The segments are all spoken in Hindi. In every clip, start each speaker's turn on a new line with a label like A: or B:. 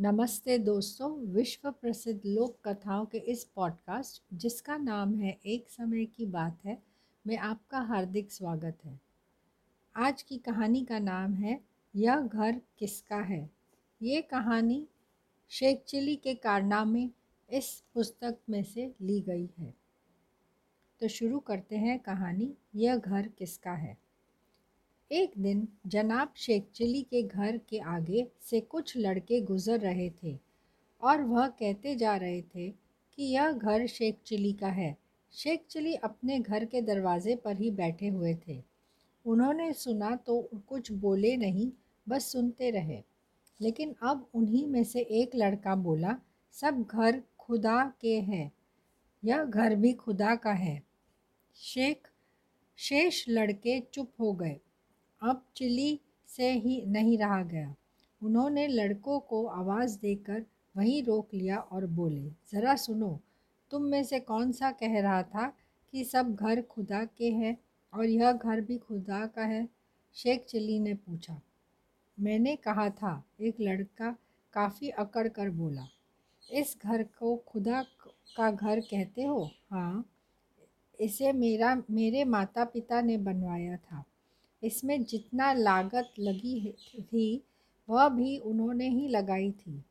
A: नमस्ते दोस्तों विश्व प्रसिद्ध लोक कथाओं के इस पॉडकास्ट, जिसका नाम है एक समय की बात है, में आपका हार्दिक स्वागत है। आज की कहानी का नाम है, यह घर किसका है? ये कहानी शेख चिली के कारनामे इस पुस्तक में से ली गई है। तो शुरू करते हैं कहानी, यह घर किसका है? एक दिन जनाब शेख चिली के घर के आगे से कुछ लड़के गुजर रहे थे और वह कहते जा रहे थे कि यह घर शेख चिली का है। शेख चिली अपने घर के दरवाजे पर ही बैठे हुए थे। उन्होंने सुना तो कुछ बोले नहीं, बस सुनते रहे। लेकिन अब उन्हीं में से एक लड़का बोला, सब घर खुदा के हैं। यह घर भी खुदा का है। शेख, शेष लड़के चुप हो गए। अब चिली से ही नहीं रहा गया। उन्होंने लड़कों को आवाज़ देकर वहीं रोक लिया और बोले, ज़रा सुनो, तुम में से कौन सा कह रहा था कि सब घर खुदा के हैं और यह घर भी खुदा का है? शेख चिली ने पूछा। मैंने कहा था, एक लड़का काफ़ी अकड़ कर बोला। इस घर को खुदा का घर कहते हो? हाँ इसे मेरा, मेरे माता पिता ने बनवाया था। इसमें जितना लागत लगी थी, वह भी उन्होंने ही लगाई थी।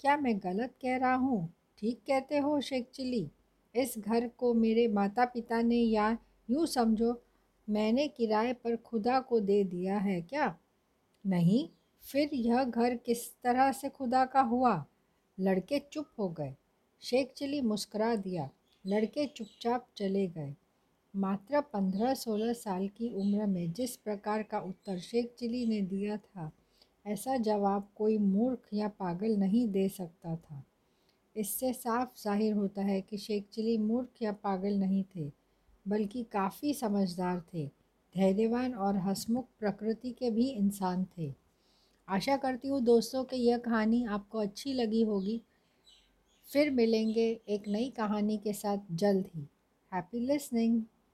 A: क्या मैं गलत कह रहा हूँ? ठीक कहते हो, शेख चिली इस घर को मेरे माता पिता ने या यूँ समझो, मैंने किराए पर खुदा को दे दिया है क्या? नहीं, फिर यह घर किस तरह से खुदा का हुआ? लड़के चुप हो गए। शेख चिली मुस्करा दिया। लड़के चुपचाप चले गए। मात्र पंद्रह सोलह साल की उम्र में जिस प्रकार का उत्तर शेख चिली ने दिया था, ऐसा जवाब कोई मूर्ख या पागल नहीं दे सकता था। इससे साफ़ ज़ाहिर होता है कि शेख चिली मूर्ख या पागल नहीं थे, बल्कि काफ़ी समझदार थे, धैर्यवान और हसमुख प्रकृति के भी इंसान थे। आशा करती हूँ दोस्तों कि यह कहानी आपको अच्छी लगी होगी। फिर मिलेंगे एक नई कहानी के साथ जल्द ही। Happy listening